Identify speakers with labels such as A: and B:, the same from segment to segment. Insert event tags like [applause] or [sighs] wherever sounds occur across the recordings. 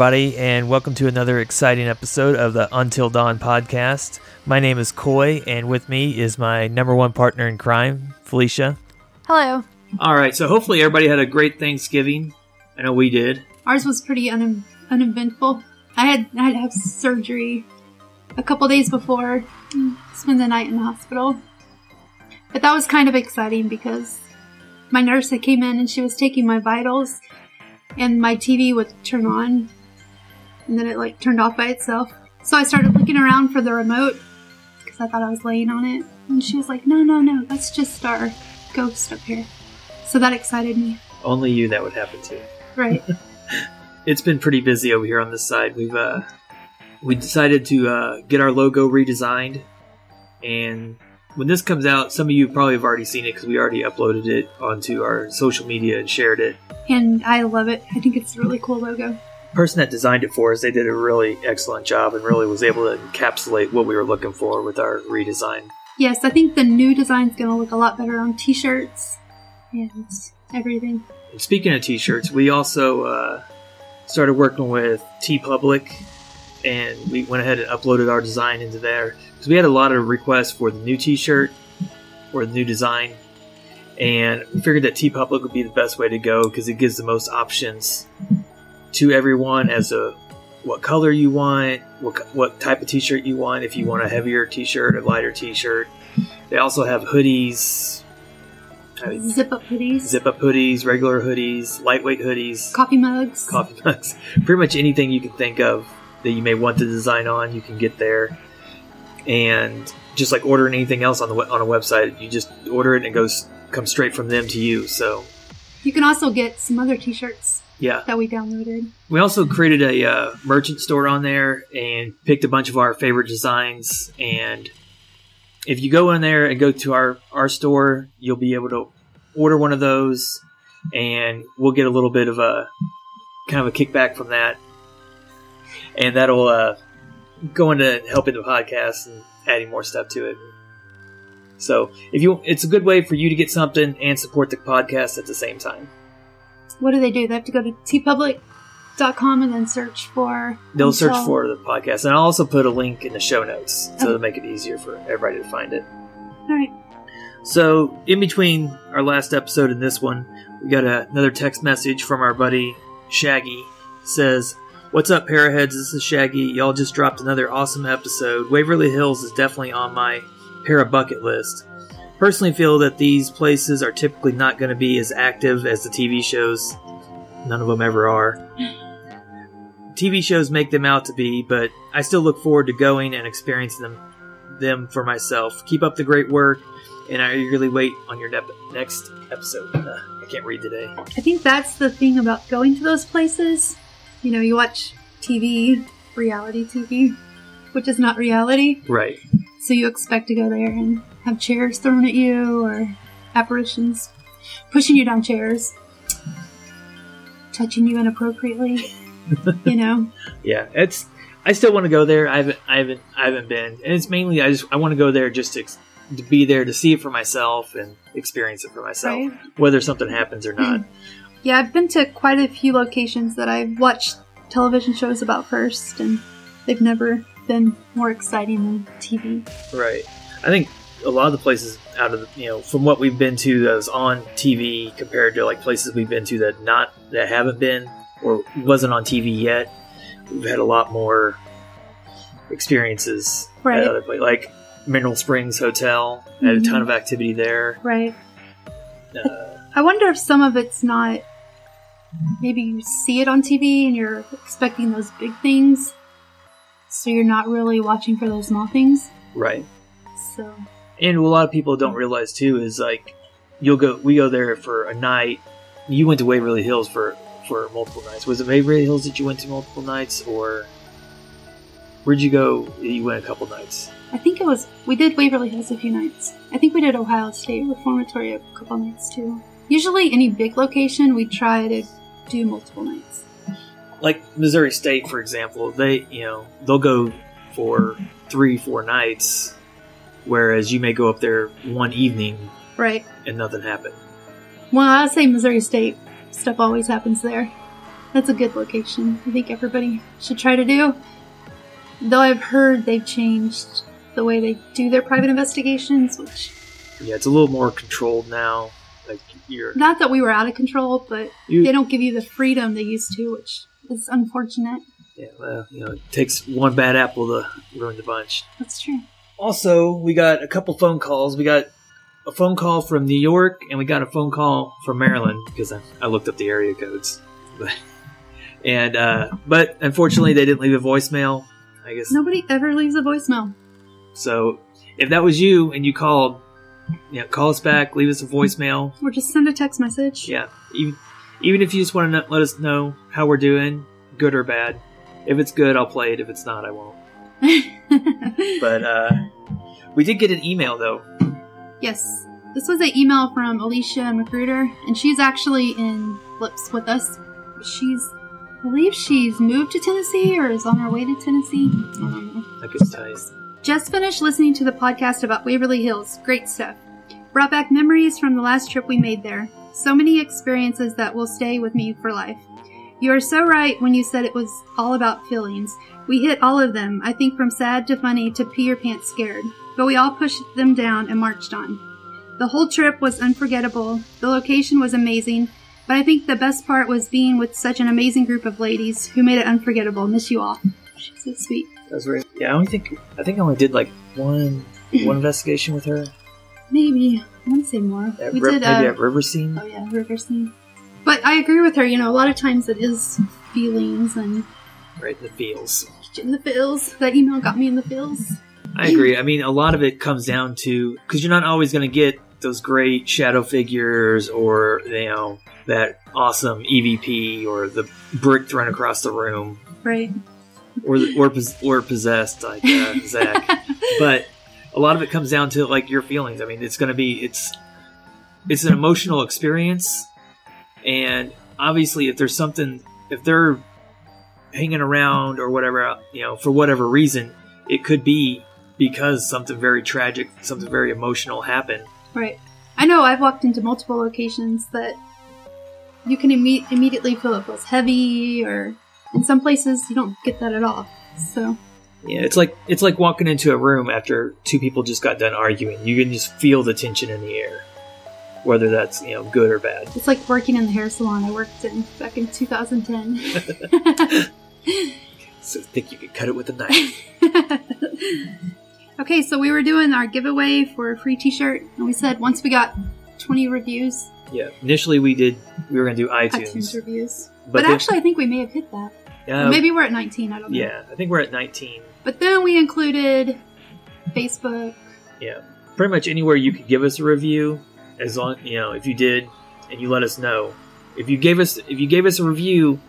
A: Hello, everybody, and welcome to another exciting episode of the Until Dawn podcast. My name is Coy, and with me is my number one partner in crime, Felicia.
B: Hello.
C: All right, so hopefully everybody had a great Thanksgiving. I know we did.
B: Ours was pretty un- uneventful. I had I had to have surgery a couple days before, spend the night in the hospital. But that was kind of exciting because my nurse had came in and she was taking my vitals, and my TV would turn on, and then it like turned off by itself. So I started looking around for the remote because I thought I was laying on it, and she was like, "No, no, no, that's just our ghost up here." So that excited me.
C: Only you that would happen to.
B: Right. [laughs] [laughs]
C: It's been pretty busy over here on this side. We've uh, we decided to uh, get our logo redesigned, and when this comes out, some of you probably have already seen it because we already uploaded it onto our social media and shared it.
B: and I love it. I think it's a really cool logo.
C: Person that designed it for us, they did a really excellent job and really was able to encapsulate what we were looking for with our redesign.
B: Yes, I think the new design's gonna look a lot better on t-shirts and everything.
C: And speaking of t-shirts, we also uh, started working with TeePublic, and we went ahead and uploaded our design into there because we had a lot of requests for the new t-shirt or the new design, and we figured that TeePublic would be the best way to go because it gives the most options to everyone as a what color you want, what what type of t-shirt you want. If you want a heavier t-shirt, a lighter t-shirt. They also have hoodies.
B: Zip up hoodies,
C: zip up hoodies, regular hoodies, lightweight hoodies,
B: coffee mugs.
C: coffee [laughs] mugs, pretty much anything you can think of that you may want to design on, you can get there. And just like ordering anything else on the on a website, you just order it and it goes comes straight from them to you. So
B: You can also get some other t-shirts
C: yeah,
B: that we downloaded.
C: we also created a uh, merchant store on there and picked a bunch of our favorite designs. And if you go in there and go to our our store, you'll be able to order one of those, and we'll get a little bit of a kind of a kickback from that, and that'll uh, go into helping the podcast and adding more stuff to it. So if you, it's a good way for you to get something and support the podcast at the same time.
B: What do they do? They have to go to teepublic.com and then search for.
C: They'll search for the podcast, and I'll also put a link in the show notes so
B: Okay.
C: to make it easier for everybody to find it.
B: All right.
C: So, in between our last episode and this one, we got a, another text message from our buddy Shaggy. Says, "What's up, Paraheads? This is Shaggy. Y'all just dropped another awesome episode. Waverly Hills is definitely on my para bucket list. Personally, feel that these places are typically not going to be as active as the TV shows. None of them ever are." TV shows make them out to be, but I still look forward to going and experiencing them them for myself. Keep up the great work, and I eagerly wait on your nep- next episode. Uh, I can't read today.
B: I think that's the thing about going to those places. You know, you watch TV, reality TV, which is not reality.
C: Right.
B: So you expect to go there and have chairs thrown at you or apparitions pushing you down chairs, touching you inappropriately. [laughs] you know,
C: Yeah, it's. I still want to go there. I haven't. I haven't. I haven't been, and it's mainly I just. I want to go there just to, to be there to see it for myself and experience it for myself,
B: right?
C: whether something happens or not. [laughs]
B: Yeah, I've been to quite a few locations that I've watched television shows about first, and they've never been more exciting than TV.
C: Right. I think a lot of the places out of the, you know from what we've been to that was on TV compared to like places we've been to that not that haven't been or wasn't on TV yet. We've had a lot more experiences
B: Right.
C: at other places, like Mineral Springs Hotel. Had a ton
B: Mhm.
C: of activity there.
B: Right.
C: Uh,
B: I wonder if some of it's not. Maybe you see it on TV and you're expecting those big things, so you're not really watching for those small things.
C: right.
B: So,
C: And a lot of people don't realize too is like you'll go we go there for a night. You went to Waverly Hills for for multiple nights. Was it Waverly Hills that you went to multiple nights or where'd you go? You went a couple nights.
B: I think it was. We did Waverly Hills a few nights. I think we did Ohio State Reformatory a couple nights too. Usually, any big location, we try to do multiple nights.
C: Like Missouri State, for example, they you know they'll go for three four nights, whereas you may go up there one evening
B: Right.
C: and nothing happened.
B: Well, I would say Missouri State stuff always happens there. That's a good location. I think everybody should try to do. Though I've heard they've changed the way they do their private investigations, which
C: Yeah, it's a little more controlled now. Like you're
B: not that we were out of control, but
C: you,
B: they don't give you the freedom they used to, which is unfortunate.
C: yeah, well, you know, it takes one bad apple to ruin the bunch.
B: That's true.
C: Also, we got a couple phone calls. We got a phone call from New York, and we got a phone call from Maryland because I, I looked up the area codes. But, [laughs] and uh, but unfortunately, they didn't leave a voicemail. I guess
B: Nobody ever leaves a voicemail.
C: so. If that was you and you called, you know, call us back, leave us a voicemail.
B: Or just send a text message.
C: Yeah, even even if you just want to let us know how we're doing, good or bad. If it's good, I'll play it. If it's not, I won't. [laughs] But uh, we did get an email though.
B: yes. This was an email from Alicia Magruder, and she's actually in Flips with us. She's, I believe she's moved to Tennessee or is on her way to Tennessee. I.
C: I could tell.
B: Just finished listening to the podcast about Waverly Hills. Great stuff. Brought back memories from the last trip we made there. So many experiences that will stay with me for life. You are so right when you said it was all about feelings. We hit all of them, I think from sad to funny to pee your pants scared. But we all pushed them down and marched on. The whole trip was unforgettable. The location was amazing. But I think the best part was being with such an amazing group of ladies who made it unforgettable. Miss you all. She's so sweet.
C: That's right. Yeah, I only think I think I only did like one one [clears throat] investigation with her.
B: Maybe. I want to say more.
C: At
B: we
C: Ri-
B: did.
C: maybe
B: Uh,
C: at River Scene.
B: oh yeah, river scene. But I agree with her. You know, a lot of times it is feelings and
C: Right in the feels.
B: in the feels. That email got me in the feels.
C: I agree. I mean, a lot of it comes down to because you're not always going to get those great shadow figures or you know that awesome EVP or the brick thrown across the room
B: Right.
C: or or or possessed like uh, [laughs] Zach. but a lot of it comes down to like your feelings. I mean, it's going to be it's it's an emotional experience, and obviously, if there's something if they're hanging around or whatever, you know, for whatever reason, it could be because something very tragic, something very emotional happened.
B: Right. I know I've walked into multiple locations that you can imme- immediately feel it feels heavy, or in some places you don't get that at all. So
C: Yeah, it's like it's like walking into a room after two people just got done arguing. You can just feel the tension in the air, whether that's you know good or bad.
B: it's like working in the hair salon I worked in back in 2010. [laughs]
C: So think you could cut it with a knife. [laughs]
B: okay, so we were doing our giveaway for a free T-shirt, and we said once we got 20 reviews,
C: Yeah, initially we did we were gonna do iTunes,
B: iTunes reviews.
C: but,
B: But,
C: then-
B: actually, I think we may have hit that. maybe we're at 19. I don't know.
C: yeah, I think we're at 19.
B: But then we included Facebook.
C: Yeah, pretty much anywhere you could give us a review, as long you know if you did, and you let us know. If you gave us if you gave us a review,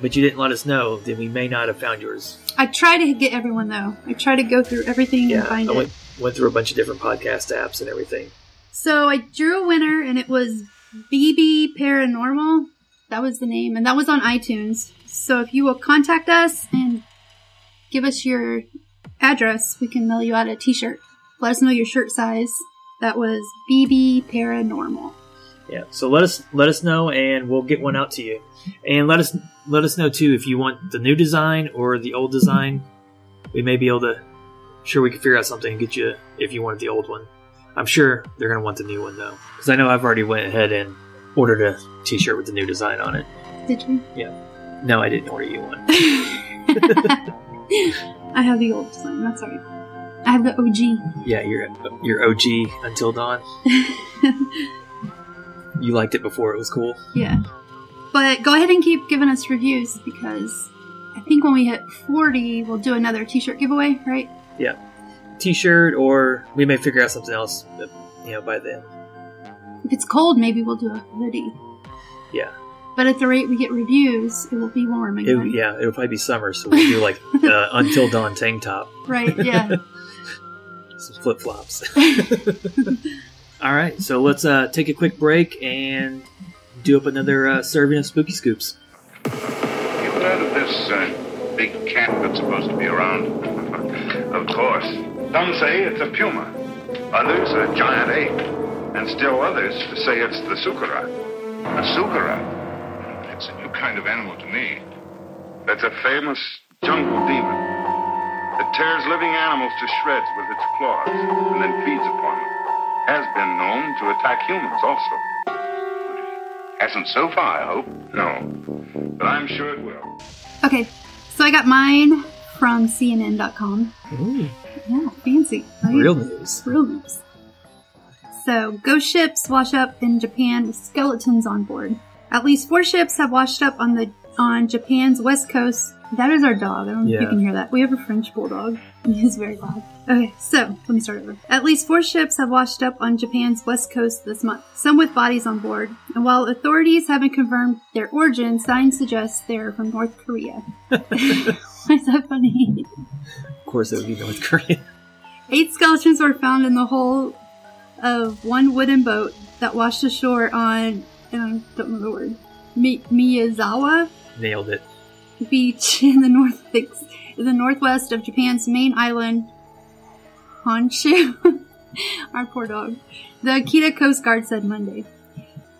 C: but you didn't let us know, then we may not have found yours.
B: I try to get everyone though. I try to go through everything
C: Yeah,
B: and find
C: I
B: it.
C: went went through a bunch of different podcast apps and everything.
B: So I drew a winner, and it was BB Paranormal. That was the name, and that was on iTunes. So if you will contact us and give us your address, we can mail you out a T-shirt. Let us know your shirt size. That was BB Paranormal.
C: Yeah, so let us let us know, and we'll get one out to you. And let us let us know too if you want the new design or the old design. We may be able to. Sure, we can figure out something and get you if you wanted the old one. I'm sure they're gonna want the new one though, because I know I've already went ahead and ordered a T-shirt with the new design on it.
B: Did you? Yeah.
C: No, I didn't order you one. [laughs] [laughs]
B: I have the old design. That's alright. I have the OG.
C: Yeah, you're you're OG Until Dawn. [laughs] You liked it before it was cool.
B: Yeah. But go ahead and keep giving us reviews because I think when we hit 40, we'll do another t shirt giveaway, right?
C: Yeah, T-shirt, or we may figure out something else. You know, by then.
B: If it's cold, maybe we'll do a hoodie.
C: Yeah.
B: But at the rate we get reviews, it will be warm
C: It, yeah, it'll probably be summer, so we'll do like [laughs] uh, until dawn tank top,
B: Right, yeah. [laughs]
C: flip flops. [laughs] All right, so let's uh, take a quick break and do up another uh, serving of spooky scoops.
D: You've heard of this uh, big cat that's supposed to be around? [laughs] of course. Some say it's a puma, others a giant ape, and still others say it's the sukara. A sukara? It's a new kind of animal to me. That's a famous jungle demon that tears living animals to shreds with its claws and then feeds upon them. Has been known to attack humans also. Hasn't so far, I hope. No. But I'm sure it will.
B: Okay, so I got mine from CNN.com.
C: Ooh,
B: Yeah, fancy. Right?
C: real news.
B: Real news. So, ghost ships wash up in Japan with skeletons on board. At least four ships have washed up on the on Japan's west coast. That is our dog. I don't know if you can hear that. We have a French bulldog. [laughs] He's very loud. Okay, so let me start over. At least four ships have washed up on Japan's west coast this month, some with bodies on board. And while authorities haven't confirmed their origin, signs suggest they're from North Korea. [laughs] Why is that funny?
C: Of course, it would be North Korea.
B: Eight skeletons were found in the hull of one wooden boat that washed ashore on, and I don't know the word, Mi- Miyazawa
C: Nailed it.
B: Beach [laughs] in the north, in the northwest of Japan's main island, Honshu. [laughs] Our poor dog. The Akita Coast Guard said Monday.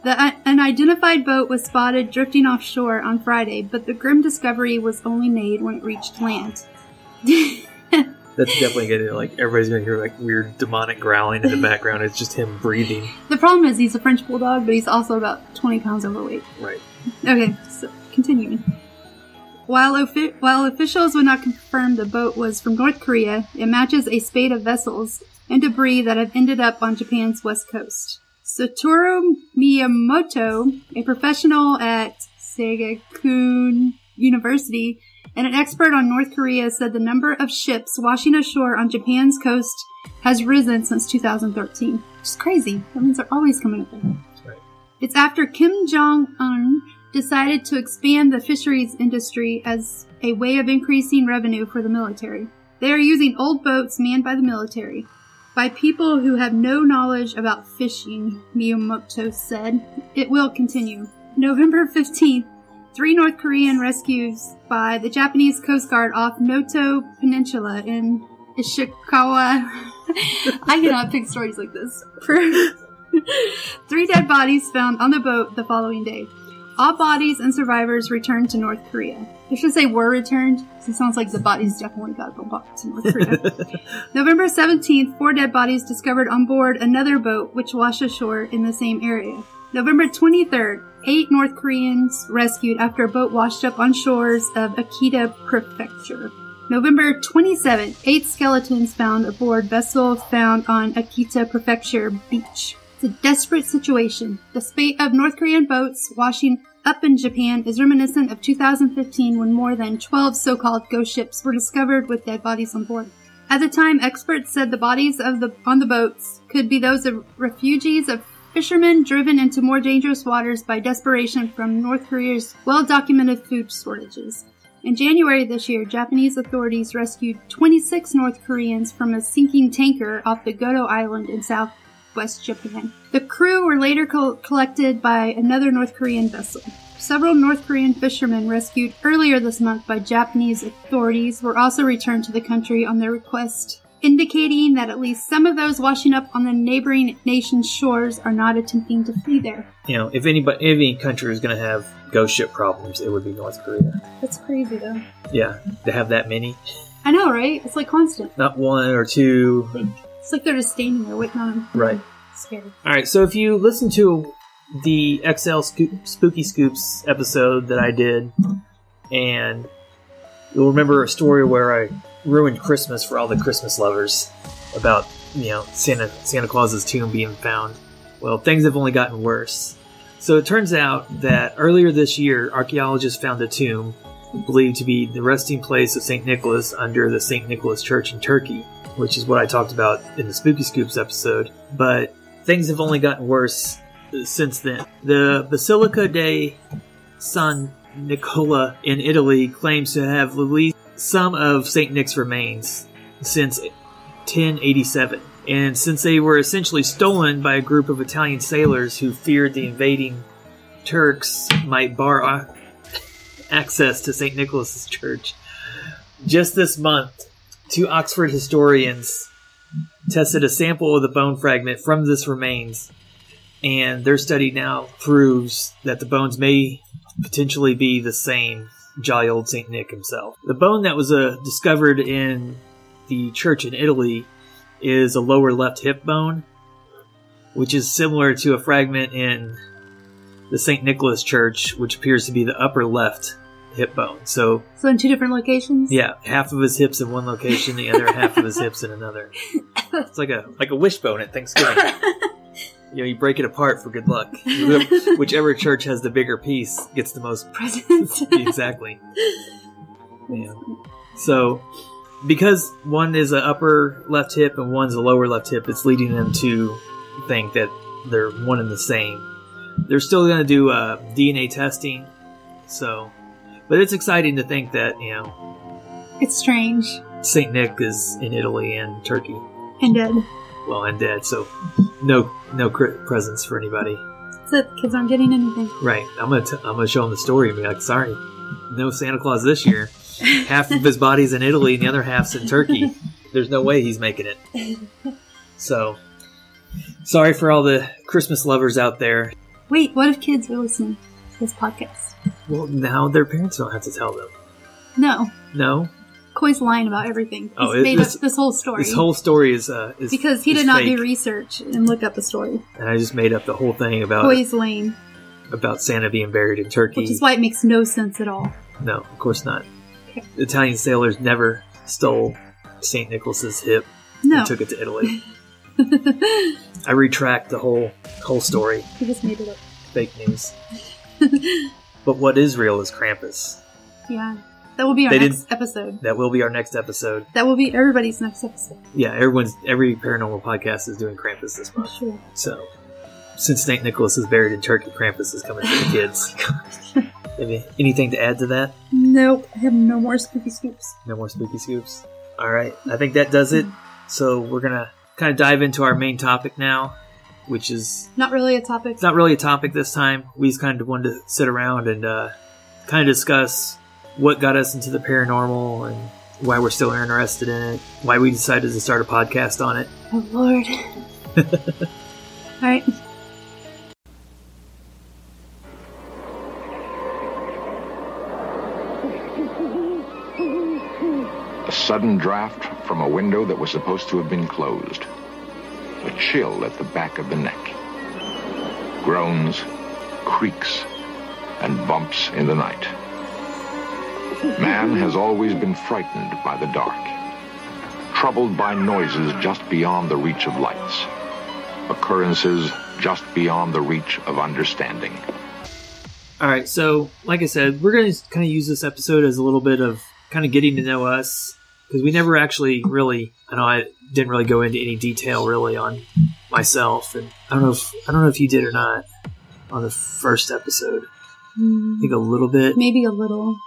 B: The uh, unidentified boat was spotted drifting offshore on Friday, but the grim discovery was only made when it reached land. [laughs]
C: That's definitely gonna like everybody's gonna hear like weird demonic growling in the background. It's just him breathing.
B: The problem is he's a French bulldog, but he's also about 20 pounds overweight.
C: Right.
B: Okay, so continuing. While, offi- while officials would not confirm the boat was from North Korea, it matches a spate of vessels and debris that have ended up on Japan's west coast. Satoru Miyamoto, a professional at Seigakuin University and an expert on North Korea, said the number of ships washing ashore on Japan's coast has risen since 2013. Which is crazy. That means they're always coming up there.
C: Right.
B: It's after Kim Jong Un decided to expand the fisheries industry as a way of increasing revenue for the military. They are using old boats manned by the military. By people who have no knowledge about fishing, Miyamoto said. It will continue. November 15th, three North Korean rescues by the Japanese Coast Guard off Noto Peninsula in Ishikawa. [laughs] I cannot pick stories like this. [laughs] Three dead bodies found on the boat the following day. All bodies and survivors returned to North Korea. I should say were returned, 'cause it sounds like the bodies definitely got go back to North Korea. [laughs] November 17th, four dead bodies discovered on board another boat which washed ashore in the same area. November 23rd, eight North Koreans rescued after a boat washed up on shores of Akita Prefecture. November 27th, eight skeletons found aboard vessel found on Akita Prefecture beach. It's a desperate situation. The spate of North Korean boats washing up in Japan is reminiscent of 2015 when more than 12 so-called ghost ships were discovered with dead bodies on board. At the time, experts said the bodies of the on the boats could be those of refugees of fishermen driven into more dangerous waters by desperation from North Korea's well-documented food shortages. In January this year, Japanese authorities rescued 26 North Koreans from a sinking tanker off the Goto Island in southwest Japan. The crew were later col- collected by another North Korean vessel. Several North Korean fishermen rescued earlier this month by Japanese authorities were also returned to the country on their request, indicating that at least some of those washing up on the neighboring nation's shores are not attempting to flee there.
C: You know, if anybody, if any country is gonna have ghost ship problems, it would be North Korea.
B: That's crazy though.
C: Yeah, to have that many,
B: I know, right? It's like constant.
C: not one or two.
B: It's like they're just standing there waiting on them.
C: Right.
B: Scary.
C: All right, so if you listen to the XL Scoop, Spooky Scoops episode that I did, and you'll remember a story where I ruined Christmas for all the Christmas lovers about you know Santa Santa Claus's tomb being found. Well, things have only gotten worse. So it turns out that earlier this year, archaeologists found a tomb believed to be the resting place of St. Nicholas under the St. Nicholas Church in Turkey, which is what I talked about in the Spooky Scoops episode. But things have only gotten worse since then. The Basilica de San Nicola in Italy claims to have released some of St. Nick's remains since 1087. And since they were essentially stolen by a group of Italian sailors who feared the invading Turks might bar access to St. Nicholas's church, just this month, two Oxford historians tested a sample of the bone fragment from this remains, and their study now proves that the bones may potentially be the same jolly old Saint Nick himself. The bone that was uh, discovered in the church in Italy is a lower left hip bone, which is similar to a fragment in the St. Nicholas Church, which appears to be the upper left hip bone. So,
B: So in two different locations.
C: yeah, half of his hips in one location, the other half of his [laughs] hips in another. It's like a like a wishbone at Thanksgiving. [laughs] You know, you break it apart for good luck. [laughs] Whichever church has the bigger piece gets the most
B: Presents.
C: exactly. Yeah. So, because one is an upper left hip and one's a lower left hip, it's leading them to think that they're one and the same. They're still going to do uh, DNA testing, so, but it's exciting to think that you know
B: It's strange
C: Saint Nick is in Italy and Turkey,
B: and dead.
C: well, and dead. So, no, no cri- presents for anybody.
B: So the kids aren't getting anything.
C: Right. I'm gonna t- I'm gonna show him the story and be like, sorry, no Santa Claus this year. Half of his [laughs] body's in Italy and the other half's in Turkey. There's no way he's making it. So, sorry for all the Christmas lovers out there.
B: Wait, what if kids are listening to this podcast?
C: Well, now their parents don't have to tell them.
B: No,
C: No,
B: Coy's lying about everything. He's
C: Oh, it-
B: made
C: this-
B: up this whole story
C: this whole story is uh, is
B: because he
C: is
B: did not
C: fake,
B: do research and look up the story.
C: and I just made up the whole thing about
B: Coy's lame,
C: about Santa being buried in Turkey.
B: which is why it makes no sense at all.
C: No, of course not. Italian sailors never stole Saint Nicholas's hip
B: No,
C: and took it to Italy. [laughs] I retract the whole whole story.
B: he just made it up.
C: Fake news. [laughs] but what is real is Krampus.
B: Yeah, that will be our
C: They
B: next episode.
C: That will be our next episode.
B: That will be everybody's next episode.
C: Yeah, everyone's every paranormal podcast is doing Krampus this month.
B: sure.
C: So since Saint Nicholas is buried in Turkey, Krampus is coming for the kids. [laughs] Oh Maybe anything to add to that?
B: Nope, I have no more spooky scoops.
C: No more spooky scoops. All right, I think that does it. So we're gonna kind of dive into our main topic now, which is
B: Not really a topic.
C: it's not really a topic this time. We just kind of wanted to sit around and uh, kind of discuss what got us into the paranormal and why we're still interested in it, why we decided to start a podcast on it.
B: Oh Lord. [laughs] All right.
E: A sudden draft from a window that was supposed to have been closed. A chill at the back of the neck. Groans, creaks, and bumps in the night. Man has always been frightened by the dark, troubled by noises just beyond the reach of lights, occurrences just beyond the reach of understanding.
C: All right, so like I said, we're going to kind of use this episode as a little bit of kind of getting to know us because we never actually really. I know I didn't really go into any detail really on myself, and I don't know if I don't know if you did or not on the first episode. I
B: Mm,
C: think a little bit.
B: maybe a little.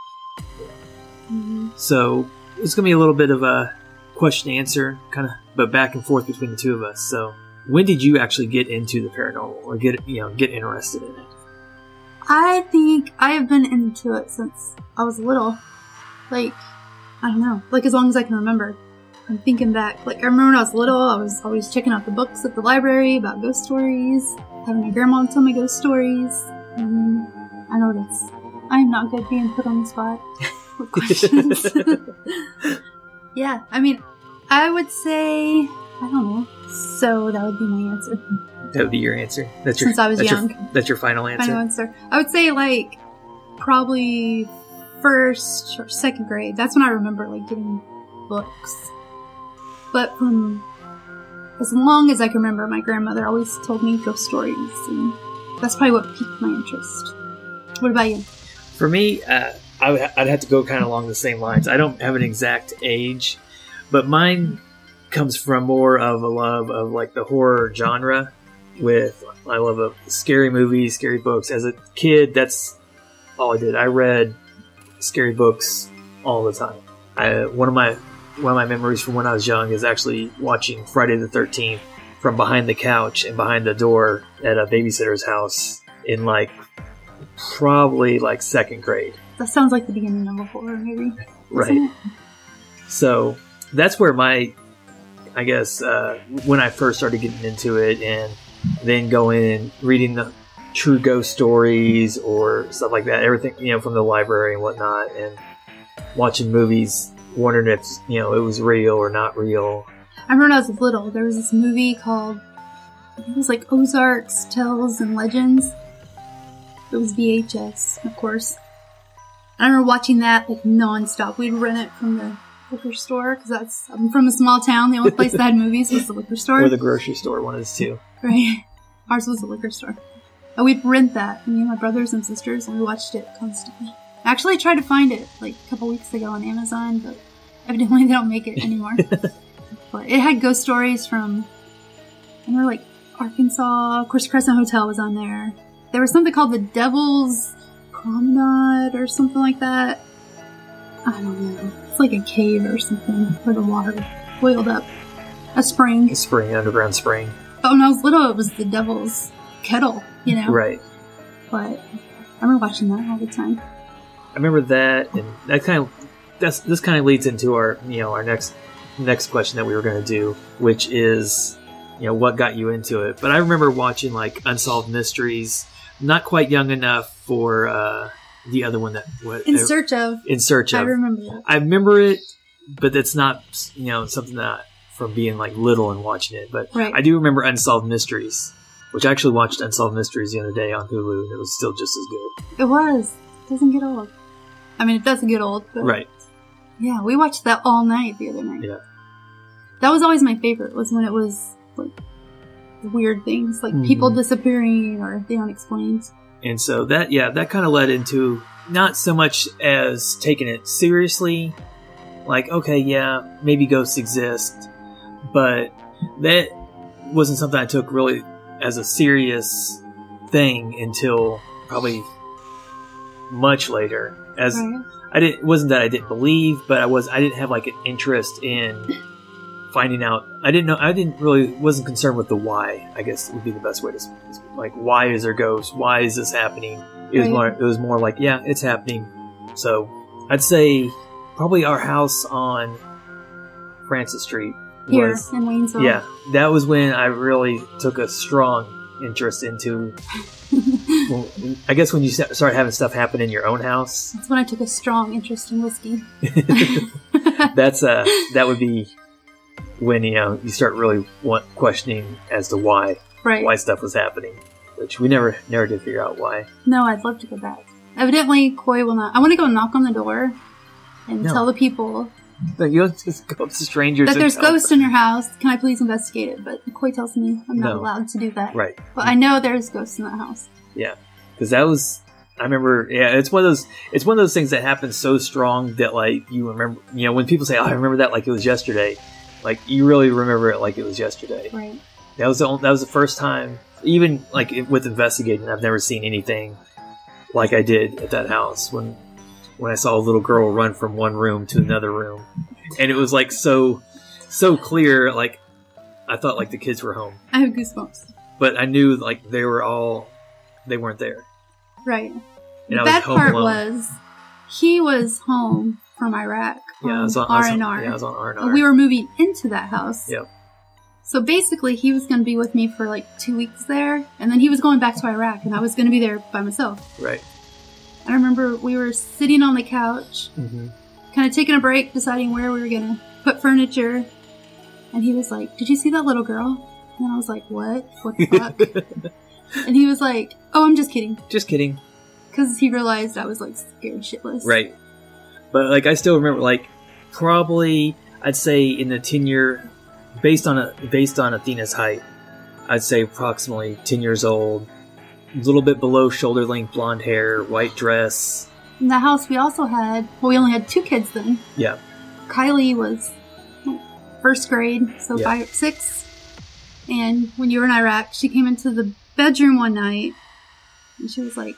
B: Mm,
C: So it's gonna be a little bit of a question answer kind of, but back and forth between the two of us. So when did you actually get into the paranormal or get you know get interested in it?
B: I think I have been into it since I was little. Like, I don't know, like as long as I can remember. I'm thinking back. Like, I remember when I was little, I was always checking out the books at the library about ghost stories, having my grandma tell me ghost stories. And I know that's. I am not good being put on the spot [laughs] with questions. [laughs] yeah, I mean, I would say. I don't know. So that would be my answer.
C: That would be your answer. That's your
B: Since I was young.
C: Your, that's your final answer.
B: Final answer. I would say like probably first or second grade. That's when I remember like getting books. But from as long as I can remember, my grandmother always told me ghost stories, and that's probably what piqued my interest. What about you?
C: For me, uh, I would, I'd have to go kind of along the same lines. I don't have an exact age, but mine comes from more of a love of like the horror genre. With I love a scary movies, scary books. As a kid, that's all I did. I read scary books all the time. I, one of my one of my memories from when I was young is actually watching Friday the Thirteenth from behind the couch and behind the door at a babysitter's house in like probably like second grade.
B: That sounds like the beginning of a horror movie.
C: Right. So that's where my, I guess, uh, when I first started getting into it and then going and reading the true ghost stories or stuff like that. Everything you know from the library and whatnot, and watching movies, wondering if you know it was real or not real.
B: I remember when I was little, there was this movie called, it was like Ozarks, Tales, and Legends. It was VHS, of course. I remember watching that like nonstop. We'd rent it from the liquor store because that's I'm from a small town. The only place that had [laughs] movies was the liquor store.
C: Or the grocery store, one of the two.
B: Right. [laughs] Ours was the liquor store. And we'd rent that, me and my brothers and sisters, and we watched it constantly. I actually tried to find it like a couple weeks ago on Amazon, but evidently [laughs] they don't make it anymore. [laughs] but it had ghost stories from, I remember like Arkansas. Of course, Crescent Hotel was on there. There was something called the Devil's Promenade or something like that. I don't know. It's like a cave or something where the water boiled up. A spring.
C: A spring, underground spring.
B: But when I was little, it was the devil's kettle, you know?
C: Right.
B: But I remember watching that all the time.
C: I remember that, and that kind of that's this kind of leads into our you know our next next question that we were going to do, which is you know what got you into it. But I remember watching like Unsolved Mysteries, not quite young enough for uh, the other one that what
B: In search of.
C: in search of.
B: I remember that.
C: I remember it, but it's not you know something that from being like little and watching it. But
B: Right.
C: I do remember Unsolved Mysteries, which I actually watched Unsolved Mysteries the other day on Hulu, and it was still just as good.
B: It was. It doesn't get old. I mean, it doesn't get old, but.
C: Right.
B: Yeah, we watched that all night the other night.
C: Yeah.
B: That was always my favorite, was when it was like weird things, like
C: Mhm.
B: people disappearing or the unexplained.
C: And so that, yeah, that kind of led into not so much as taking it seriously, like, okay, yeah, maybe ghosts exist, but that wasn't something I took really as a serious thing until probably much later. As
B: Right.
C: I didn't, wasn't that I didn't believe, but I was, I didn't have like an interest in finding out. I didn't know, I didn't really, wasn't concerned with the why, I guess would be the best way to, like, why is there ghosts? Why is this happening? It was
B: Right.
C: more, it was more like, yeah, it's happening. So I'd say probably our house on Francis Street
B: Here
C: was,
B: in Waynesville.
C: yeah, that was when I really took a strong interest into, [laughs] well, I guess when you start having stuff happen in your own house,
B: That's when I took a strong interest in whiskey. [laughs] [laughs]
C: that's uh that would be when you know you start really want, questioning as to why
B: right.
C: why stuff was happening which we never never did figure out why
B: No, I'd love to go back. Evidently, Coy will not. I want to go knock on the door and
C: No.
B: tell the people
C: you don't just go up to strangers
B: that there's ghosts in your house. Can I please investigate it? But Coy tells me I'm not
C: No.
B: allowed to do that.
C: right
B: But I know there's ghosts in that house.
C: Yeah, because that was i remember yeah it's one of those it's one of those things that happens so strong that like you remember you know when people say oh, i remember that like it was yesterday like you really remember it like it was yesterday
B: Right.
C: That was the only, that was the first time, even like with investigating, I've never seen anything like I did at that house when when I saw a little girl run from one room to another room, and it was like so so clear. Like I thought like the kids were home,
B: I have goosebumps.
C: but I knew like they were all they weren't there.
B: Right.
C: And I
B: the
C: was
B: part
C: alone.
B: was he was home from Iraq.
C: Yeah, I was on
B: R and R.
C: Yeah, I was on R and R.
B: We were moving into that house.
C: Yep.
B: So basically, he was going to be with me for like two weeks there, and then he was going back to Iraq, and I was going to be there by myself.
C: right.
B: I remember we were sitting on the couch,
C: hmm
B: kind of taking a break, deciding where we were going to put furniture, and he was like, "Did you see that little girl?" And I was like, "What? What the fuck?" [laughs] and he was like, "Oh, I'm just kidding,"
C: Just kidding.
B: because he realized I was like scared shitless.
C: Right. But like I still remember like probably I'd say in the ten year based on a based on Athena's height, I'd say approximately ten years old, little bit below shoulder length blonde hair, white dress.
B: In the house, we also had well, we only had two kids then.
C: Yeah.
B: Kylie was first grade, so
C: Yeah.
B: five, six. And when you were in Iraq, she came into the bedroom one night and she was like,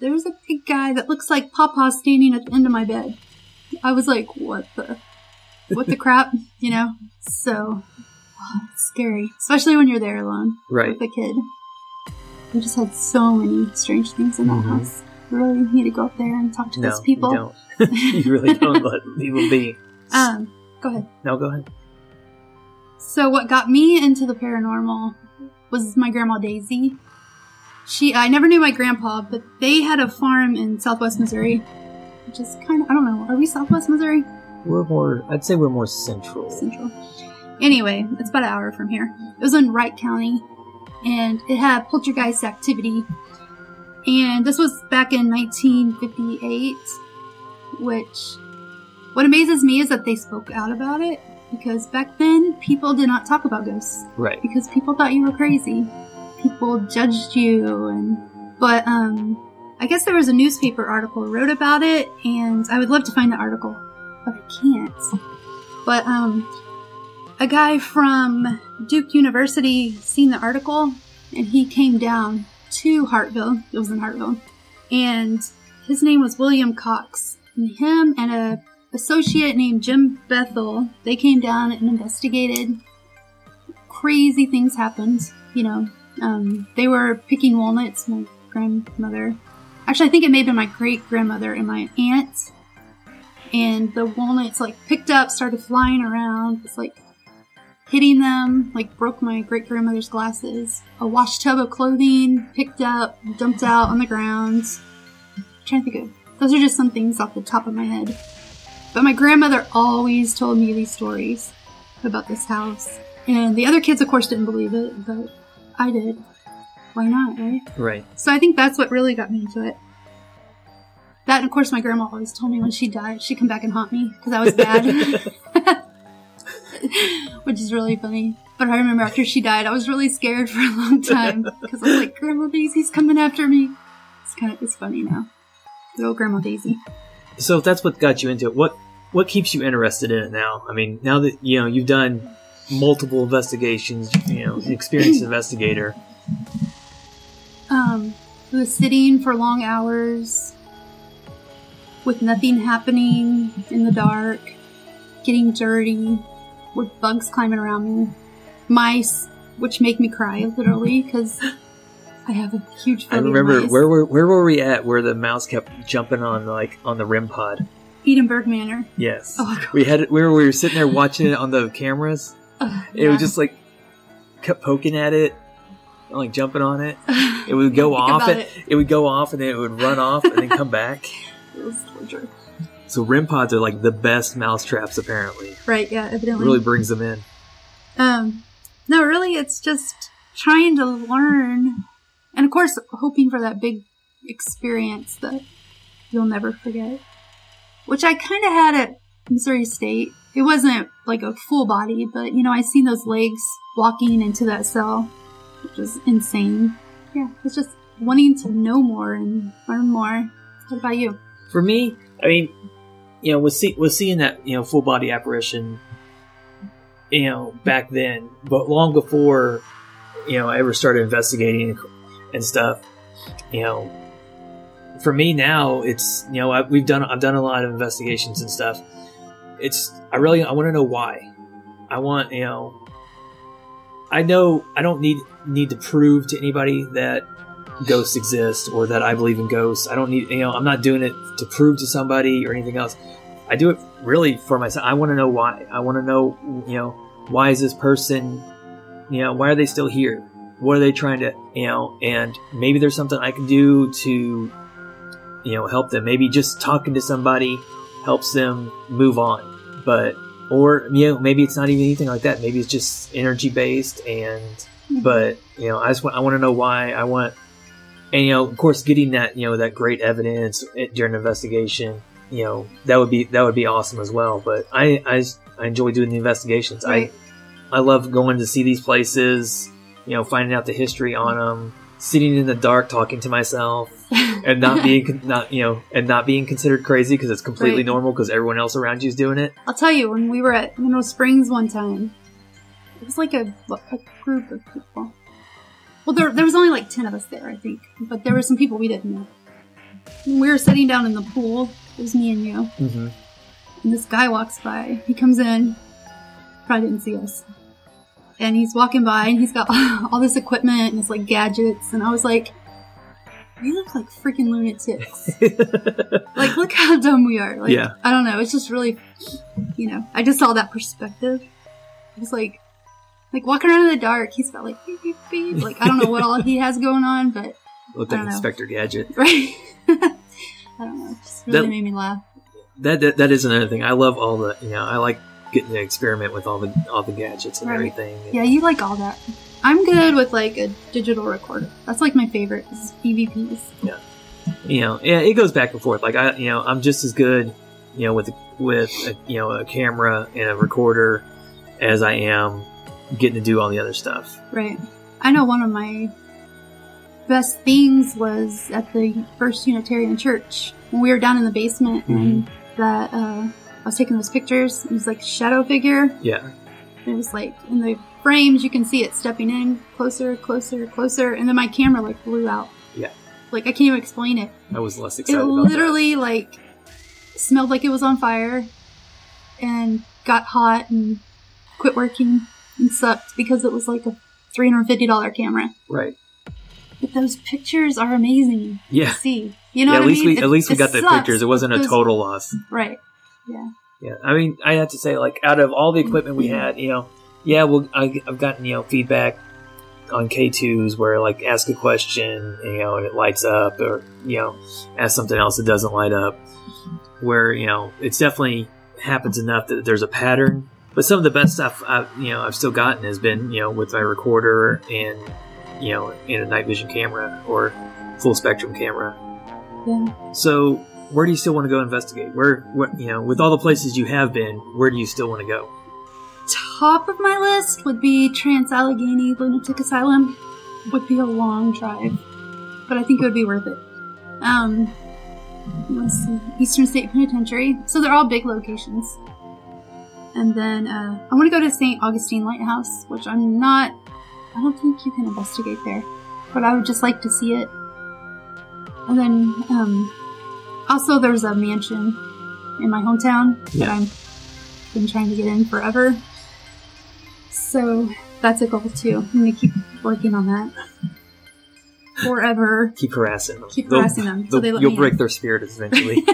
B: There's a big guy that looks like Papa standing at the end of my bed. I was like, What the? What the [laughs] crap? You know? So, it's [sighs] scary. Especially when you're there alone
C: Right.
B: with a kid. We just had so many strange things in that
C: Mhm.
B: house. We really need to go up there and talk to
C: No,
B: those people.
C: you don't. [laughs] you really [laughs] don't let people be.
B: Um, go ahead.
C: no, go ahead.
B: So what got me into the paranormal was my grandma Daisy. she I never knew my grandpa, but they had a farm in Southwest Missouri, which is kind of I don't know. Are we Southwest Missouri?
C: We're more. I'd say we're more central.
B: Central. Anyway, it's about an hour from here. It was in Wright County, and it had poltergeist activity. And this was back in 1958, which what amazes me is that they spoke out about it because back then people did not talk about ghosts
C: Right.
B: because people thought you were crazy. People judged you and but um I guess there was a newspaper article wrote about it and I would love to find the article, but I can't. But um a guy from Duke University seen the article and he came down to Hartville. It was in Hartville. And his name was William Cox. And him and a associate named Jim Bethel, they came down and investigated. Crazy things happened. You know, um, they were picking walnuts. My grandmother, actually, I think it may have been my great grandmother and my aunt. And the walnuts like picked up, started flying around. It's like hitting them, like broke my great grandmother's glasses. A wash tub of clothing picked up, dumped out on the ground. I'm trying to think of those are just some things off the top of my head. But my grandmother always told me these stories about this house. And the other kids, of course, didn't believe it, but I did. Why not, right?
C: Right.
B: So I think that's what really got me into it. That, and of course, my grandma always told me when she died, she'd come back and haunt me because I was bad. [laughs] [laughs] Which is really funny. But I remember after she died, I was really scared for a long time because I was like, Grandma Daisy's coming after me. It's kind of it's funny now. Good old Grandma Daisy.
C: So if that's what got you into it, what what keeps you interested in it now? I mean, now that you know you've done multiple investigations, you know, experienced investigator.
B: Um, it was sitting for long hours with nothing happening in the dark, getting dirty, with bugs climbing around me, mice, which make me cry literally [laughs] because I have a huge
C: I remember where were where were we at where the mouse kept jumping on like on the REM pod.
B: Edinburgh Manor.
C: Yes,
B: Oh,
C: we had it. We were, we were sitting there watching it on the cameras. [laughs]
B: Ugh,
C: It
B: yeah.
C: was just like kept poking at it, like jumping on it. [laughs] It would go off. And, it would go off, and then it would run off, and then come back.
B: It was torture.
C: So REM pods are like the best mouse traps. Apparently,
B: Right? Yeah, evidently.
C: really brings them in.
B: Um, no, really, it's just trying to learn, and of course, hoping for that big experience that you'll never forget. Which I kind of had at Missouri State. It wasn't like a full body, but you know, I seen those legs walking into that cell, which was insane. Yeah, it's just wanting to know more and learn more. What about you?
C: For me, I mean, you know, was see, was seeing that you know full body apparition, you know, back then, but long before, you know, I ever started investigating and stuff, you know. For me now, it's you know I, we've done I've done a lot of investigations and stuff. It's I really I want to know why. I want you know. I know I don't need need to prove to anybody that ghosts exist or that I believe in ghosts. I don't need, you know, I'm not doing it to prove to somebody or anything else. I do it really for myself. I want to know why. I want to know, you know, why is this person, you know, why are they still here? What are they trying to, you know, and maybe there's something I can do to, you know, help them. Maybe just talking to somebody helps them move on. But, or, you know, maybe it's not even anything like that. Maybe it's just energy based and, mm-hmm. but, you know, I just want, I want to know why. I want, and you know, of course, getting that you know that great evidence during investigation, you know, that would be that would be awesome as well. But I I, I enjoy doing the investigations.
B: Right.
C: I I love going to see these places, you know, finding out the history on them, sitting in the dark talking to myself, [laughs] and not being not you know and not being considered crazy because it's completely
B: Right.
C: normal because everyone else around you is doing it.
B: I'll tell you, when we were at Mineral Springs one time, it was like a, a group of people. Well, there, there was only like 10 of us there, I think. But there were some people we didn't know. When we were sitting down in the pool, it was me and you.
C: Mm-hmm.
B: And this guy walks by. He comes in, probably didn't see us. And he's walking by and he's got [laughs] all this equipment and his like gadgets. And I was like, we look like freaking lunatics. [laughs] like, look how dumb we are. Like,
C: Yeah.
B: I don't know. It's just really, you know, I just saw that perspective. It was like, like walking around in the dark. He's got like beep beep beep. Like I don't know what all he has going on, but [laughs]
C: Looked like. Inspector Gadget. [laughs]
B: Right. I don't know. It just really
C: That-
B: made me laugh.
C: That, that that is another thing. I love all the you know. I like getting to experiment with all the all the gadgets and
B: Right.
C: everything.
B: Yeah, you like all that. I'm good with like a digital recorder. That's like my favorite. This is EVPs.
C: Yeah, you know, yeah, it goes back and forth. Like I, you know, I'm just as good, you know, with with a, you know a camera and a recorder as I am getting to do all the other stuff.
B: Right. I know one of my best things was at the First Unitarian Church when we were down in the basement and that uh, I was taking those pictures. It was like a shadow figure.
C: Yeah,
B: It was like in the frames you can see it stepping in closer, closer, closer, and then my camera like blew out.
C: Yeah.
B: Like I can't even explain it.
C: I was less
B: It
C: excited. about It
B: literally like smelled like it was on fire and got hot and quit working and sucked because it was like a $350 camera.
C: right.
B: But those pictures are amazing
C: Yeah,
B: to see. You know
C: yeah. At least
B: I mean?
C: we
B: It-
C: at least we got the pictures. It wasn't a total loss.
B: Right.
C: Yeah, I mean, I have to say, like, out of all the equipment we had, you know, yeah, well, I, I've gotten you know feedback on K2s where like ask a question, you know, and it lights up, or you know, ask something else that doesn't light up. Where you know, it's definitely happens enough that there's a pattern. But some of the best stuff I've you know I've still gotten has been you know with my recorder and you know in a night vision camera or full spectrum camera.
B: Yeah.
C: So, where do you still want to go investigate? Where, what, you know, with all the places you have been, where do you still want to go?
B: Top of my list would be Trans Allegheny Lunatic Asylum. Would be a long drive, but I think it would be worth it. Um, Eastern State Penitentiary. So they're all big locations. And then uh, I want to go to St. Augustine Lighthouse, which I'm not. I don't think you can investigate there, but I would just like to see it. And then um, also there's a mansion in my hometown that I've been trying to get in forever. So that's a goal too. I'm gonna keep working on that forever.
C: Keep harassing them.
B: Keep
C: They'll-
B: harassing them so
C: they'll-
B: they let
C: you'll break
B: in.
C: their spirit eventually.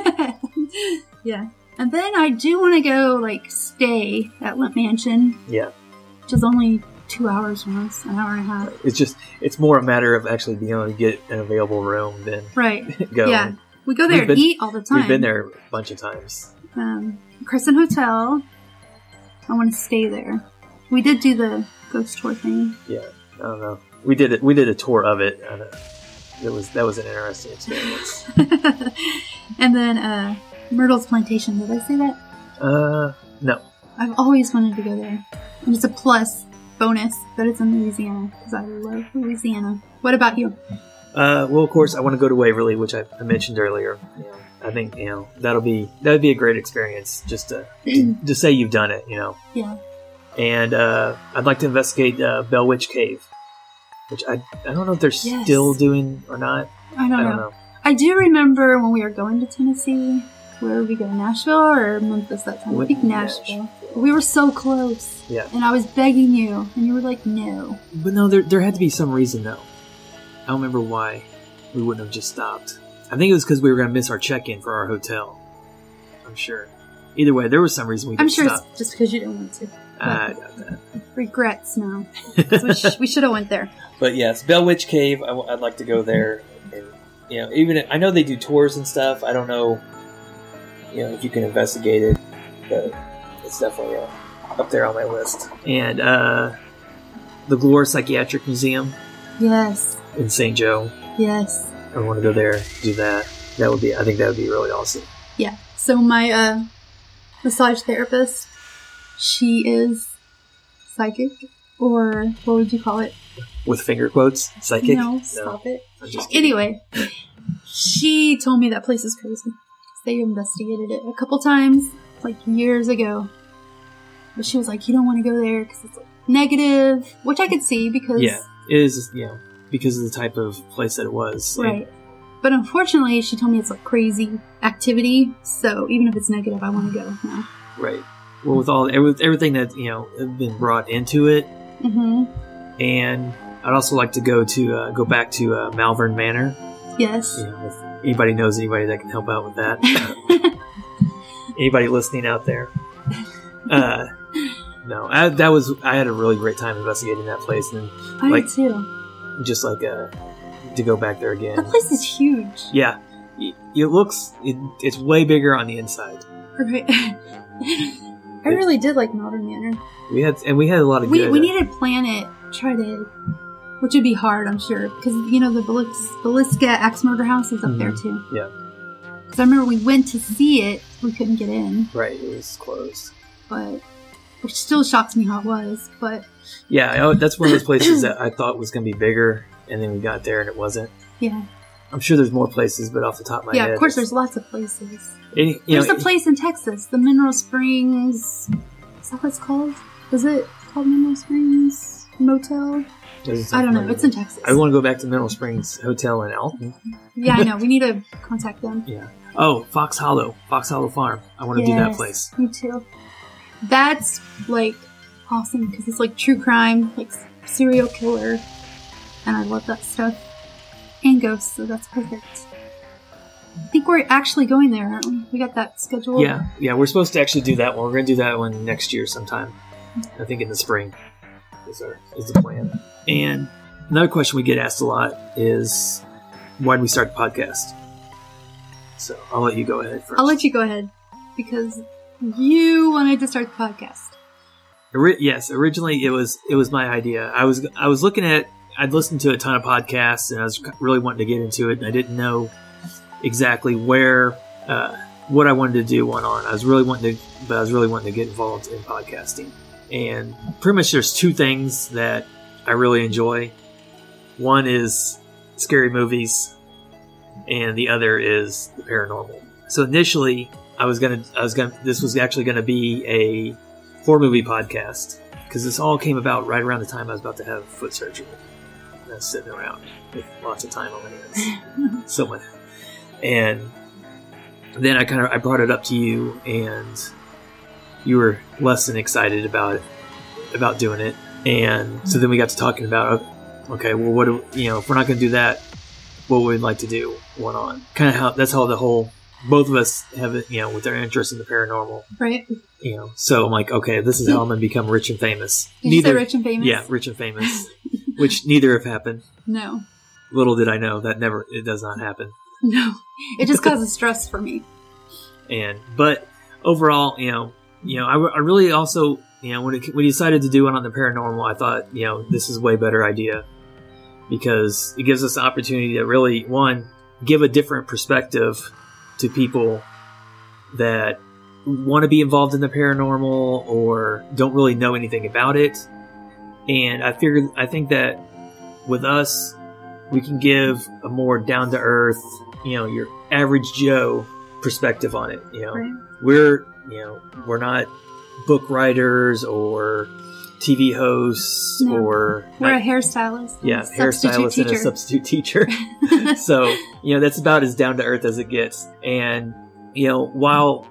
C: [laughs]
B: yeah. And then I do want to go like stay at Lemp Mansion,
C: yeah,
B: which is only two hours from us, an hour and a half.
C: it's just it's more a matter of actually being able to get an available room than
B: Right. [laughs]
C: go.
B: Yeah. We go there
C: We've
B: and
C: been-
B: eat all the time.
C: We've been there a bunch of times.
B: Um, Crescent Hotel. I want to stay there. We did do the ghost tour thing.
C: Yeah, I don't know. We did it. We did a tour of it. And uh, it was that was an interesting experience. [laughs]
B: and then uh, Myrtle's Plantation. Did I say that?
C: uh, no,
B: I've always wanted to go there. And it's a plus bonus that it's in Louisiana because I love Louisiana. What about you?
C: Uh, well, of course, I want to go to Waverly, which I, I mentioned earlier. Know, I think you know that'll be that would be a great experience just to, to say you've done it. You know,
B: Yeah.
C: and uh, I'd like to investigate uh, Bell Witch Cave, which I I don't know if they're
B: Yes.
C: still doing or not.
B: I don't,
C: I don't know.
B: I do remember when we were going to Tennessee. Where did we go? Nashville or Memphis that time? I
C: Went
B: think
C: to
B: Nashville. We were so close.
C: Yeah.
B: And I was begging you, and you were like, no.
C: But no, there there had to be some reason though. I don't remember why we wouldn't have just stopped. I think it was because we were going to miss our check in for our hotel. I'm sure. Either way, there was some reason we
B: I'm sure
C: stop.
B: it's just because you didn't want to.
C: I doubt that.
B: Regrets now. [laughs] we, sh- we should have went there.
C: But yes, Bell Witch Cave. I, would like to go there. And, you know, even if, I know they do tours and stuff. I don't know, you know, if you can investigate it, but it's definitely uh, up there on my list. And uh, the Glore Psychiatric Museum
B: Yes.
C: in St. Joe.
B: Yes.
C: I want to go there, do that. That would be. I think that would be really awesome.
B: Yeah. So my uh, massage therapist, she is psychic, or what would you call it?
C: With finger quotes, psychic.
B: No, stop it.
C: I'm just kidding.
B: Anyway, she told me that place is crazy. They investigated it a couple times, like years ago. But she was like, "You don't want to go there because it's like, negative," which I could see because
C: Yeah, it is. You know, because of the type of place that it was.
B: Right. But unfortunately, she told me it's like crazy activity. So even if it's negative, I want to go now.
C: right. Well, with all with everything that you know been brought into it,
B: Mm-hmm.
C: and I'd also like to go to uh, go back to uh, Malvern Manor.
B: Yes.
C: You know, if anybody knows anybody that can help out with that, [laughs] anybody listening out there. Uh, no, I, that was I had a really great time investigating that place, and
B: I
C: like-
B: did too.
C: just like uh, to go back there again.
B: That place is huge.
C: Yeah, it, it looks it, it's way bigger on the inside.
B: Right. [laughs] I really did like Malvern Manor.
C: We had and we had a lot of
B: We,
C: good.
B: we need to plan it, try to, which would be hard, I'm sure, because you know the Belis- Villisca Axe Murder House is up there
C: Mhm.
B: too.
C: Yeah.
B: Because I remember we went to see it, we couldn't get in,
C: right, it was closed.
B: but which still shocks me how it was. But
C: Yeah, I, that's one of those places that [clears throat] I thought was going to be bigger, and then we got there and it wasn't.
B: yeah,
C: I'm sure there's more places, but off the top of my
B: yeah.
C: head, yeah,
B: Of course, there's lots of places.
C: any, you
B: There's
C: know,
B: a place in Texas, the Mineral Springs. Is that what it's called? Is it called Mineral Springs Motel? I don't know. It's in Texas.
C: I want to go back to Mineral Springs Hotel in Alton.
B: yeah, I know. We need to contact them. [laughs]
C: Yeah. Oh, Fox Hollow, Fox Hollow Farm. I want to do that place.
B: Me too. That's like awesome because it's like true crime, like serial killer, and I love that stuff. And ghosts, so that's perfect. I think we're actually going there, aren't we? We got that scheduled.
C: Yeah, yeah. We're supposed to actually do that one. We're going to do that one next year sometime. I think in the spring is our is the plan. And another question we get asked a lot is, why did we start the podcast? So I'll let you go ahead first.
B: I'll let you go ahead because you wanted to start the podcast.
C: Ori- yes, originally it was it was my idea. I was I was looking at I'd listened to a ton of podcasts and I was really wanting to get into it and I didn't know exactly where uh, what I wanted to do one on. I was really wanting to, but I was really wanting to get involved in podcasting. And pretty much there's two things that I really enjoy. One is scary movies, and the other is the paranormal. So initially, I was gonna I was gonna this was actually gonna be a horror movie podcast because this all came about right around the time I was about to have foot surgery. And I was sitting around with lots of time on my hands, [laughs] so much, and then I kind of I brought it up to you, and you were less than excited about it, about doing it, and so then we got to talking about okay, well, what do you know? If we're not going to do that, what would we'd like to do one on kind of how that's how the whole both of us have it, you know, with our interest in the paranormal
B: Right?
C: you know. So I'm like, okay, this is how I'm gonna become rich and famous.
B: Did you say rich and famous?
C: yeah, rich and famous, [laughs] which neither have happened.
B: No.
C: Little did I know that never it does not happen.
B: No. It just causes stress for me.
C: And but overall, you know, you know, I, I really also, you know, when it, when we decided to do one on the paranormal, I thought, you know, this is a way better idea because it gives us the opportunity to really one give a different perspective to people that want to be involved in the paranormal or don't really know anything about it. And I figured, I think that with us, we can give a more down to earth, you know, your average Joe perspective on it. You know,
B: Right.
C: we're, you know, we're not book writers or TV hosts
B: No.
C: or
B: We're a hairstylist.
C: yeah, hairstylist and a substitute teacher. [laughs] so you know that's about as down to earth as it gets and you know while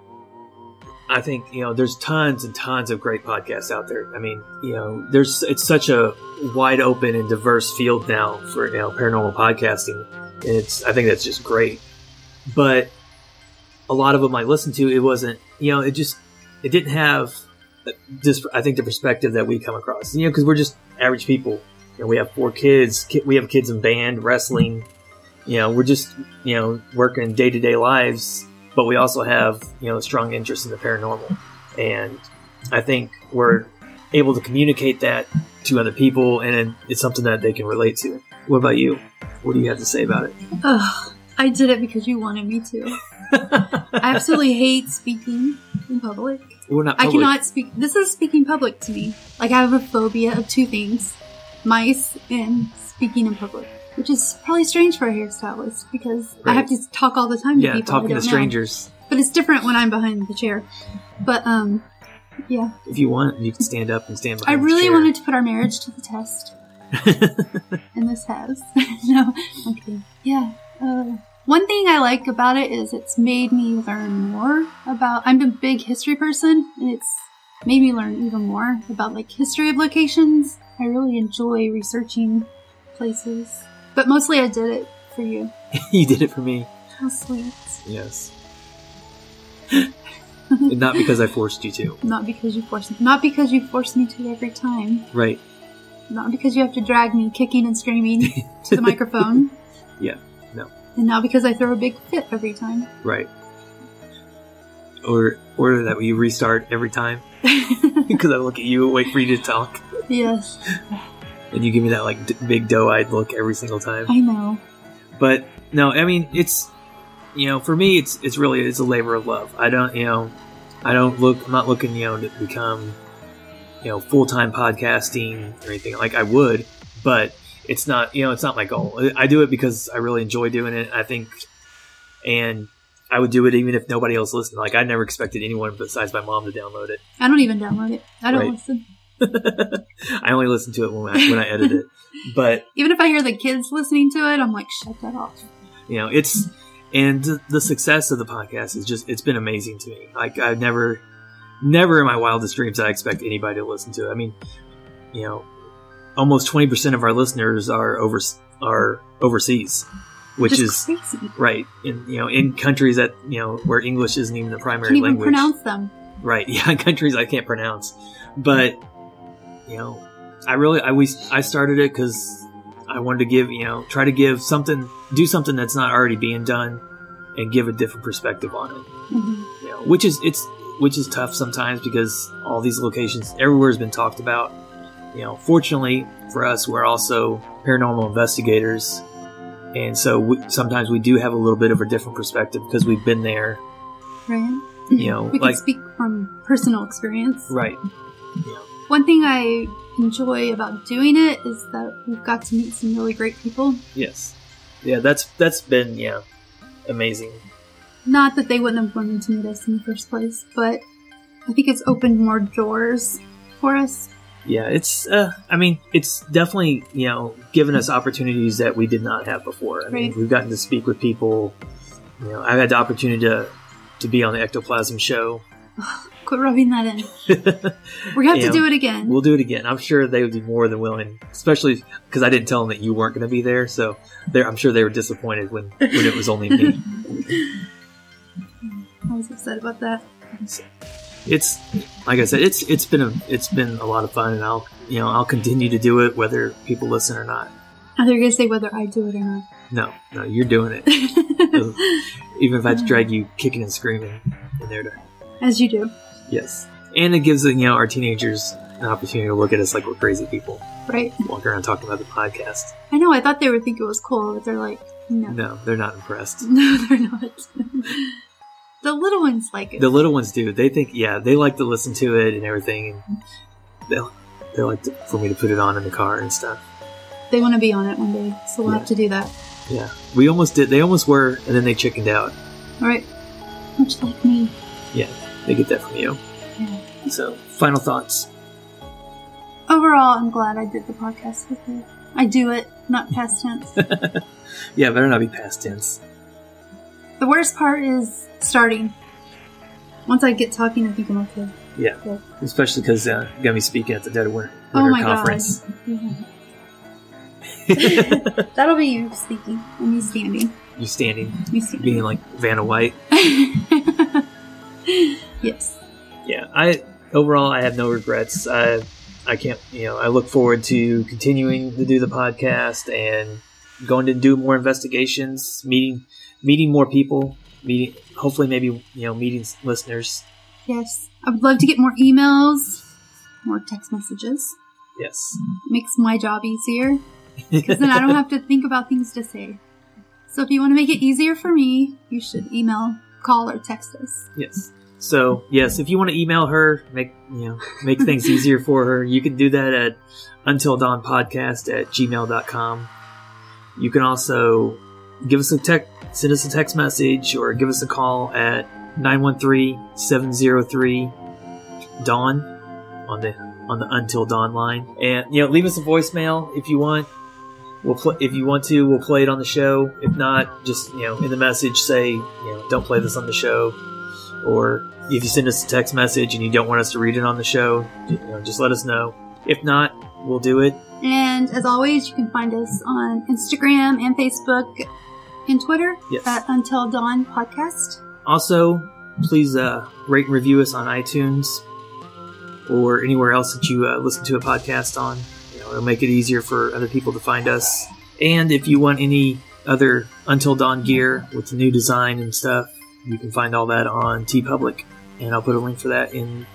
C: i think you know there's tons and tons of great podcasts out there i mean you know there's it's such a wide open and diverse field now for you know paranormal podcasting and it's i think that's just great but a lot of them i listened to it wasn't you know it just it didn't have this i think the perspective that we come across. You know because we're just average people. You know, we have four kids we have kids in band wrestling. You know we're just you know working day-to-day lives but we also have you know a strong interest in the paranormal. And i think we're able to communicate that to other people and it's something that they can relate to. What about you? What do you have to say about it?
B: Ugh, I did it because you wanted me to. I absolutely hate speaking in public.
C: we're not
B: I cannot speak. This is speaking public to me. Like I have a phobia of two things: mice and speaking in public. Which is probably strange for a hairstylist because I have to talk all the time to
C: yeah
B: people. I
C: talking to
B: don't know.
C: strangers
B: But it's different when I'm behind the chair. But um, yeah,
C: if you want you can stand up and stand
B: I
C: behind the
B: really wanted to put our marriage to the test, [laughs] and this has. [laughs] no, okay, yeah. Uh, one thing I like about it is it's made me learn more about. I'm a big history person, and it's made me learn even more about like history of locations. I really enjoy researching places, but mostly I did it for you. [laughs]
C: you did it for me
B: How sweet.
C: yes [laughs] not because i forced you to
B: Not because you forced me. Not because you forced me to every time.
C: right
B: Not because you have to drag me kicking and screaming [laughs] to the microphone.
C: Yeah.
B: And now because I throw a big fit every time.
C: Right. Or or that you restart every time [laughs] because I look at you, wait for you to talk,
B: yes,
C: and you give me that like d- big doe-eyed look every single time.
B: I know.
C: But no, I mean it's you know for me it's it's really it's a labor of love. I don't you know I don't look I'm not looking you know to become you know full time podcasting or anything like I would, but it's not you know it's not my goal. I do it because I really enjoy doing it. I think and I would do it even if nobody else listened. Like I never expected anyone besides my mom to download it.
B: I don't even download it. I don't
C: Right.
B: listen. [laughs]
C: I only listen to it when I, when I edit it. But
B: Even if I hear the kids listening to it, I'm like, shut that off.
C: you know it's and the, the success of the podcast is just it's been amazing to me like i've never never in my wildest dreams i expect anybody to listen to it i mean you know almost 20% of our listeners are over are overseas which
B: Just
C: is
B: crazy.
C: right in you know in countries that you know where english isn't even the primary
B: Can't even
C: language.
B: pronounce them.
C: right [laughs] yeah countries i can't pronounce. But you know i really i we i started it because i wanted to give you know try to give something do something that's not already being done and give a different perspective on it.
B: Hmm
C: you know which is it's which is tough sometimes because all these locations everywhere has been talked about you know fortunately for us we're also paranormal investigators and so we, sometimes we do have a little bit of a different perspective because we've been there
B: Right?
C: you know
B: We
C: like
B: can speak from personal experience.
C: right Yeah.
B: One thing I enjoy about doing it is that we've got to meet some really great people.
C: Yes. Yeah, that's that's been yeah, amazing.
B: Not that they wouldn't have wanted to meet us in the first place, but I think it's opened more doors for us.
C: Yeah, it's uh I mean, it's definitely, you know, given us opportunities that we did not have before. I mean, we've gotten to speak with people, you know, I've had the opportunity to to be on the ectoplasm show. [sighs]
B: Quit rubbing that in. [laughs] Gonna have to do it again.
C: We'll do it again. I'm sure they would be more than willing, especially because I didn't tell them that you weren't going to be there. So they're, I'm sure they were disappointed when, when it was only me. [laughs]
B: I was upset about that.
C: It's like I said, it's it's been a it's been a lot of fun, and I'll you know I'll continue to do it whether people listen or not.
B: I they're gonna say whether I do it or not.
C: No, no, you're doing it. [laughs] Even if I drag you kicking and screaming in there to
B: As you do,
C: yes, and it gives you know our teenagers an opportunity to look at us like we're crazy people,
B: right?
C: walking around talking about the podcast.
B: I know. I thought they would think it was cool, but they're like, no,
C: No, they're not impressed. [laughs]
B: no, they're not. [laughs] the little ones like it.
C: The little ones do. They think yeah, they like to listen to it and everything, and they they like to, for me to put it on in the car and stuff.
B: they want to be on it one day, so we'll
C: Yeah.
B: have to do that.
C: Yeah, we almost did. They almost were, and then they chickened out.
B: All right, much like me.
C: Yeah, they get that from you.
B: Yeah.
C: So, final thoughts.
B: Overall, I'm glad I did the podcast with you. I do it, not past tense. [laughs]
C: Yeah, better not be past tense.
B: The worst part is starting. Once I get talking, I think I'm okay.
C: Yeah,
B: Yeah.
C: especially because uh, you're gonna be speaking at the Dead of Winter,
B: Oh my
C: conference.
B: god. [laughs] That'll be you speaking and me standing.
C: you standing,
B: Me standing.
C: being like Vanna White. [laughs]
B: yes.
C: Yeah, I overall I have no regrets. I I can't, you know, I look forward to continuing to do the podcast and going to do more investigations, meeting meeting more people, meeting hopefully maybe you know meeting listeners.
B: Yes. I would love to get more emails, more text messages.
C: Yes.
B: makes my job easier [laughs] because then I don't have to think about things to say. So if you want to make it easier for me, you should email, call, or text us.
C: Yes. So yes, if you want to email her, make you know make things [laughs] easier for her, you can do that at until dawn podcast at gmail.com. You can also give us a text, send us a text message, or give us a call at 913-703 dawn on the on the until dawn line, and you know leave us a voicemail if you want. We'll pl- if you want to, we'll play it on the show. If not, just you know in the message say you know don't play this on the show or if you send us a text message and you don't want us to read it on the show, you know, just let us know. If not, we'll do it.
B: And as always, you can find us on Instagram and Facebook and Twitter
C: Yes.
B: at Until Dawn Podcast.
C: Also, please uh, rate and review us on iTunes or anywhere else that you uh, listen to a podcast on. You know, it'll make it easier for other people to find us. And if you want any other Until Dawn gear with the new design and stuff. You can find all that on TeePublic, and I'll put a link for that in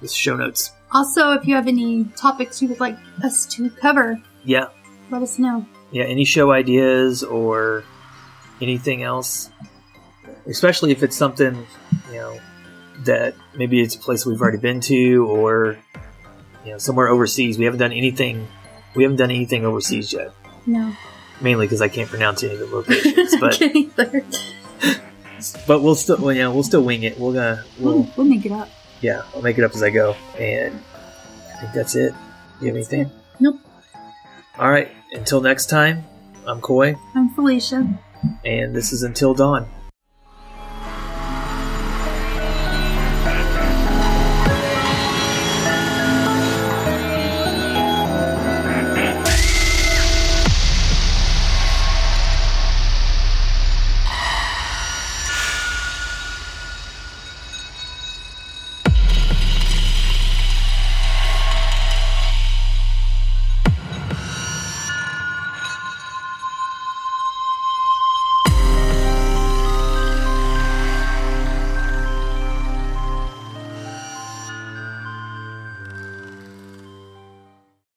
C: the show notes.
B: Also, if you have any topics you would like us to cover,
C: Yeah,
B: let us know.
C: yeah. Any show ideas or anything else, especially if it's something you know that maybe it's a place we've already been to or you know somewhere overseas. We haven't done anything. We haven't done anything overseas yet.
B: No.
C: mainly because I can't pronounce any of the locations. [laughs] But [laughs] but we'll still well, yeah we'll still wing it. We'll gonna we'll
B: We'll, we'll make it up.
C: yeah I'll make it up as I go. And I think that's it. You have anything?
B: Nope.
C: All right. Until next time, I'm Coy,
B: I'm Felicia.
C: And this is Until Dawn.